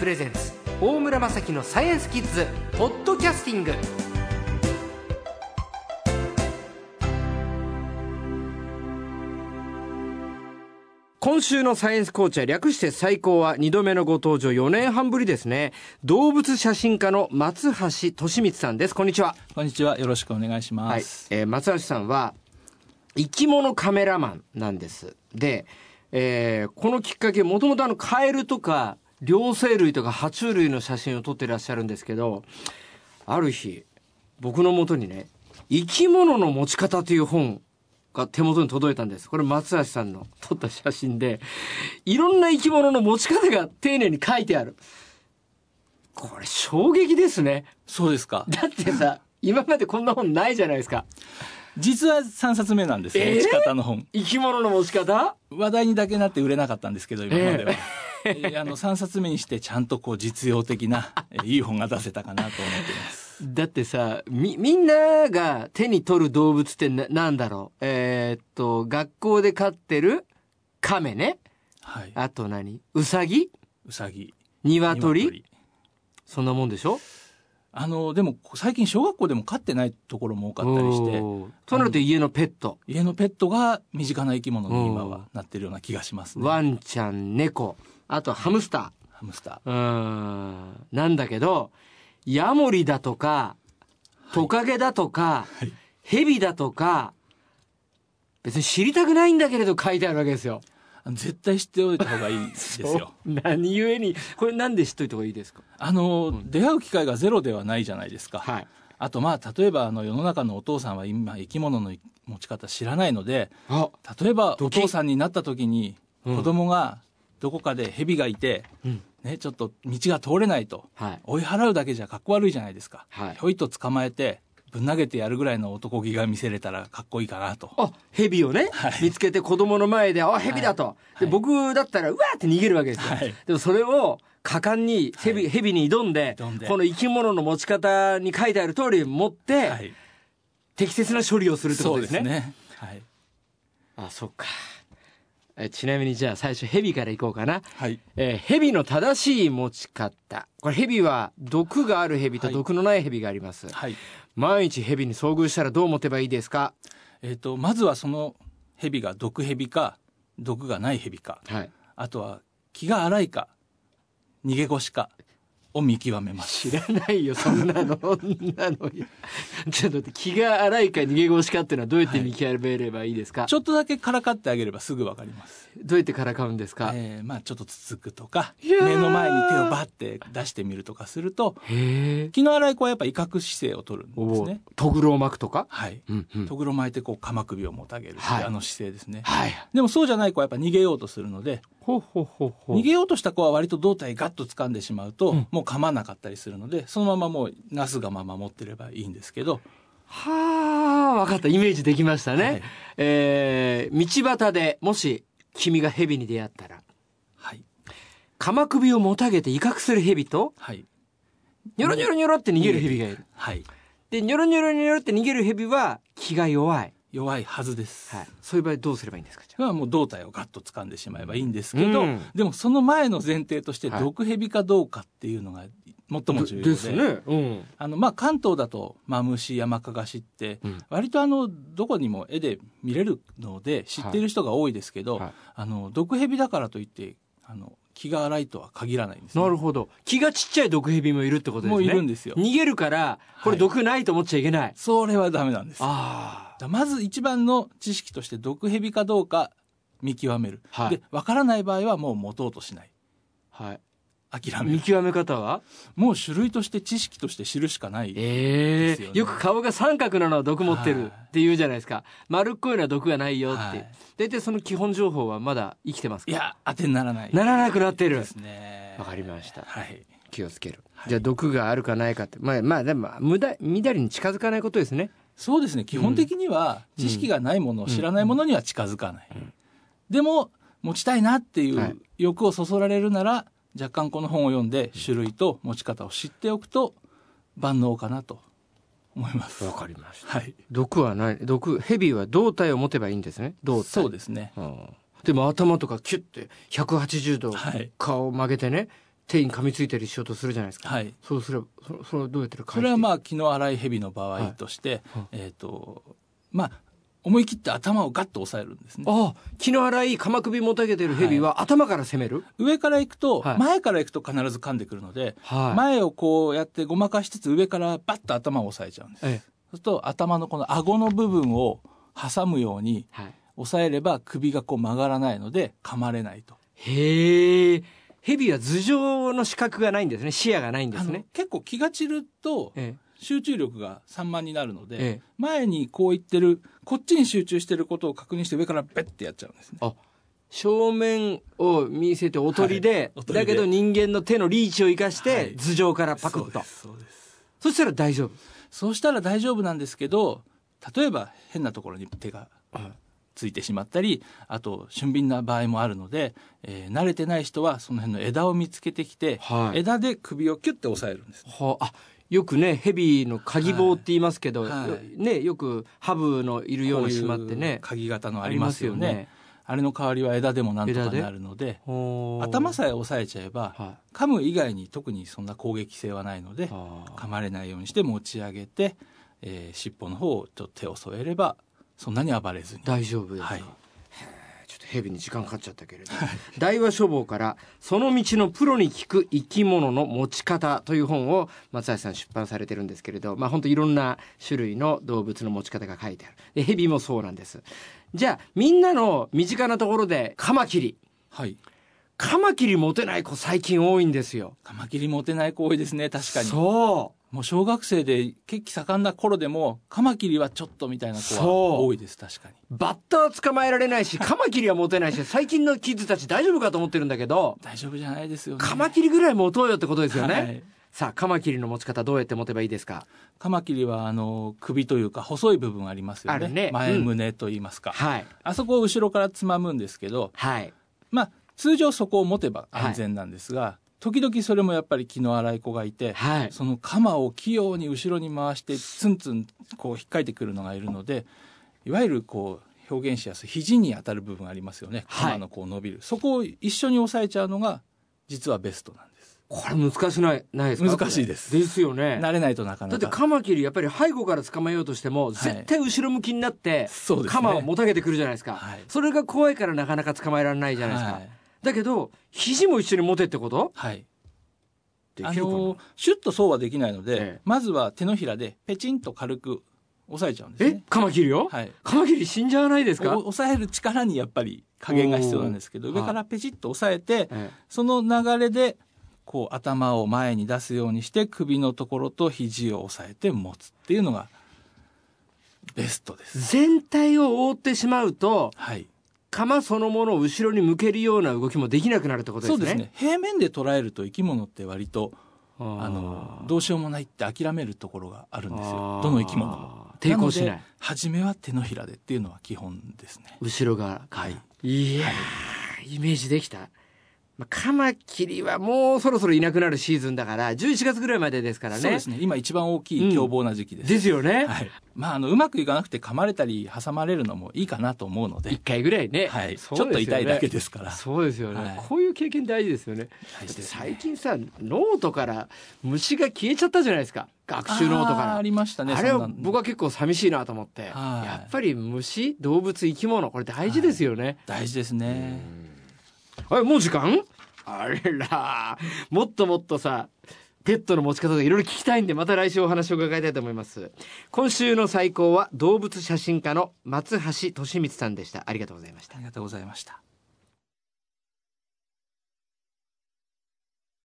プレゼンツ大村雅樹のサイエンスキッズポッドキャスティング今週のサイエンスコーチは略して最高は2度目のご登場4年半ぶりですね。動物写真家の松橋俊光さんです。こんにちは。こんにちは。よろしくお願いします。はい、えー、松橋さんは生き物カメラマンなんです。で、えー、このきっかけ、もともとあのカエルとか両生類とか爬虫類の写真を撮ってらっしゃるんですけど、ある日、僕のもとにね、生き物の持ち方という本が手元に届いたんです。これ松橋さんの 撮った写真で、いろんな生き物の持ち方が丁寧に書いてある。これ衝撃ですね。そうですか。だってさ、今までこんな本ないじゃないですか。実は3冊目なんですよ、えー、持ち方の本。生き物の持ち方話題にだけなって売れなかったんですけど、今までは。えー、あの3冊目にしてちゃんとこう実用的な、いい本が出せたかなと思っています。だってさ、み、みんなが手に取る動物ってな、なんだろう？えー、っと、学校で飼ってる亀ね。はい。あと何？うさぎうさぎ。鶏？そんなもんでしょ？あの、でも最近小学校でも飼ってないところも多かったりして。となると家のペット？家のペットが身近な生き物に今はなってるような気がしますね。ワンちゃん、猫、あとハムスター。ハムスター。うん。なんだけど、ヤモリだとか、トカゲだとか、はい、ヘビだとか、別に知りたくないんだけれど書いてあるわけですよ。絶対知っておいた方がいいですよ。何故に、これなんで知っといた方がいいですか？あの、うん、出会う機会がゼロではないじゃないですか。はい。あとまあ、例えばあの世の中のお父さんは今生き物の持ち方知らないので、例えばお父さんになった時に子供がどこかで蛇がいて、うん、ね、ちょっと道が通れないと、はい、追い払うだけじゃかっこ悪いじゃないですか。はい、ひょいと捕まえて、ぶん投げてやるぐらいの男気が見せれたらかっこいいかなと。あ、蛇をね、はい、見つけて子供の前で、あ、蛇だと。で、僕だったら、うわーって逃げるわけですよ。でもそれを、果敢に蛇、蛇に挑んで、この生き物の持ち方に書いてある通り持って、適切な処理をするってことですね。そうですね。はい。あ、そっか。えちなみにじゃあ最初ヘビからいこうかな。はい。えー、ヘビの正しい持ち方。これヘビは毒があるヘビと毒のないヘビがあります。はい。毎日ヘビに遭遇したらどう持てばいいですか？えっ、ー、と、まずはそのヘビが毒ヘビか、毒がないヘビか。はい。あとは気が荒いか、逃げ腰か。を見極めます。知らないよ、そんなの。そんなの。ちょっと待って、気が荒いか逃げ腰かっていうのはどうやって見極めればいいですか、はい、ちょっとだけからかってあげればすぐわかります。どうやってからかうんですか？えー、まあちょっとつつくとか、目の前に手をバッて出してみるとかすると、気の荒い子はやっぱ威嚇姿勢を取るんですね。とぐろを巻くとか？はい。うんうん、とぐろ巻いてこう鎌首をもたげる、はい、あの姿勢ですね。はい。でもそうじゃない子はやっぱ逃げようとするので、ほうほうほうほう逃げようとした子は割と胴体ガッと掴んでしまうと、うん、もう噛まなかったりするので、そのままもうなすがまま持ってればいいんですけど、はあ、分かった。イメージできましたね。はい、えー、道端でもし君が蛇に出会ったら、はい。鎌首をもたげて威嚇する蛇と、はい。ニョロニョロニョロって逃げる蛇がいる。はい。で、ニョロニョロニョロって逃げる蛇は気が弱い。弱いはずです。はい。そういう場合どうすればいいんですか？じゃあ。もう胴体をガッと掴んでしまえばいいんですけど、うん、でもその前の前提として毒蛇かどうかっていうのが最も重要で。ですね。うん。あの、まあ、関東だとマムシ、ヤマカガシって、割とあの、どこにも絵で見れるので知っている人が多いですけど、はいはい、あの、毒蛇だからといって、あの、気が荒いとは限らないんです、ね、なるほど。気がちっちゃい毒蛇もいるってことですね。もういるんですよ。逃げるから、これ毒ないと思っちゃいけない。はい、それはダメなんです。ああ。まず一番の知識として毒蛇かどうか見極める。はい、で、わからない場合はもう持とうとしない。はい。諦める。見極め方は？もう種類として知識として知るしかない、ね、ええー、よく顔が三角なのは毒持ってるって言うじゃないですか。丸っこいのは毒がないよって。大体その基本情報はまだ生きてますか？いや、当てにならない。ならなくなってる。ですね。わかりました。はい。気をつける。はい、じゃあ毒があるかないかって。まあ、まあ、でも、無駄、乱れに近づかないことですね。そうですね。基本的には、知識がないもの、うん、知らないものには近づかない。うん、でも、持ちたいなっていう欲をそそられるなら、若干この本を読んで種類と持ち方を知っておくと万能かなと思います。わかりました。はい。毒はない、毒、ヘビは胴体を持てばいいんですね。胴体。そうですね。うん、でも頭とかキュッて180度顔を曲げてね、手に噛みついたりしようとするじゃないですか。はい。そうすれば、そそれはどうやってそれはまあ、気の荒い蛇の場合として、はい、えっ、ー、と、まあ、思い切って頭をガッと押さえるんですね。ああ、気の荒い鎌首もたげてる蛇は頭から攻める、上から行くと、はい、前から行くと必ず噛んでくるので、はい、前をこうやってごまかしつつ上からバッと頭を押さえちゃうんです。ええ、そうすると頭のこの顎の部分を挟むように押さえれば首がこう曲がらないので噛まれないと。へえ。蛇は頭上の視覚がないんですね。視野がないんですね。結構気が散ると、ええ集中力が散漫になるので、ええ、前にこう言ってるこっちに集中してることを確認して上からペッてやっちゃうんですね。あ正面を見せておとりで、はい、だけど人間の手のリーチを生かして、頭上からパクッと、そうですそしたら大丈夫？そうしたら大丈夫なんですけど例えば変なところに手がついてしまったりあと俊敏な場合もあるので、えー、慣れてない人はその辺の枝を見つけてきて、はい、枝で首をキュッて押さえるんです、はあ、あよくね蛇の鍵棒って言いますけど、はい。はい、ねよくハブのいるようにしまってね鍵型のありますよね。あれの代わりは枝でもなんとかなるので頭さえ押さえちゃえば、はい、噛む以外に特にそんな攻撃性はないので噛まれないようにして持ち上げて、えー、尻尾の方をちょっと手を添えればそんなに暴れずに。大丈夫ですか、はい蛇に時間かかっちゃったけれど 大和書房から「その道のプロに聞く生き物の持ち方」という本を松橋さん出版されてるんですけれどまあ本当いろんな種類の動物の持ち方が書いてある。で蛇もそうなんです。じゃあみんなの身近なところでカマキリ。はい。カマキリ持てない子最近多いんですよ。カマキリ持てない子多いですね確かに。そうもう小学生で血気盛んな頃でもカマキリはちょっとみたいな子は多いです確かに。バッター捕まえられないし カマキリは持てないし最近のキッズたち大丈夫かと思ってるんだけど大丈夫じゃないですよね。カマキリぐらい持とうよってことですよね、はい、さあカマキリの持ち方どうやって持てばいいですか？カマキリはあの首というか細い部分ありますよね。ね。前胸と言いますか、うん、はい、あそこを後ろからつまむんですけど、はい、まあ通常そこを持てば安全なんですが、はい時々それもやっぱり気の荒い子がいて、はい、その鎌を器用に後ろに回してツンツンこう引っかいてくるのがいるのでいわゆるこう表現しやすい肘に当たる部分ありますよね。鎌のこう伸びる、はい、そこを一緒に押さえちゃうのが実はベストなんです。これ難しないないですか？難しいです。ですよね。慣れないとなかなか。だってカマキリやっぱり背後から捕まえようとしても、絶対後ろ向きになって、はい、鎌をもたげてくるじゃないですか、はい、それが怖いからなかなか捕まえられないじゃないですか、はい、だけど肘も一緒に持てってこと？はい。あのシュッとそうはできないので、ええ、まずは手のひらでペチンと軽く押さえちゃうんですね。えカマキリを、はい、カマキリ死んじゃわないですか？押さえる力にやっぱり加減が必要なんですけど上からペチッと押さえて、その流れでこう頭を前に出すようにして首のところと肘を押さえて持つっていうのがベストです。全体を覆ってしまうと、はい、釜そのものを後ろに向けるような動きもできなくなるってことですね。そうですね。平面で捉えると生き物って割とあのどうしようもないって諦めるところがあるんですよ。どの生き物も。抵抗しない。初めは手のひらでっていうのは基本ですね。後ろが。はい。いや、はい、イメージできた。まあ、カマキリはもうそろそろいなくなるシーズンだから、11月ぐらいまでですからね。そうですね。今一番大きい凶暴な時期です。うん、ですよね。はい。まあ、あの、うまくいかなくて噛まれたり挟まれるのもいいかなと思うので。一回ぐらいね。はい。ちょっと痛いだけですから。そうですよね。はい、こういう経験大事ですよね。大事です、ね、最近さ、ノートから虫が消えちゃったじゃないですか。学習ノートから。ありましたね。あれは僕は結構寂しいなと思って。やっぱり虫、動物、生き物、これ大事ですよね。大事ですね。あれ、もう時間？あれら、もっともっとさ、ペットの持ち方がいろいろ聞きたいんで、また来週お話を伺いたいと思います。今週の最高は動物写真家の松橋利光さんでした。ありがとうございました。ありがとうございました。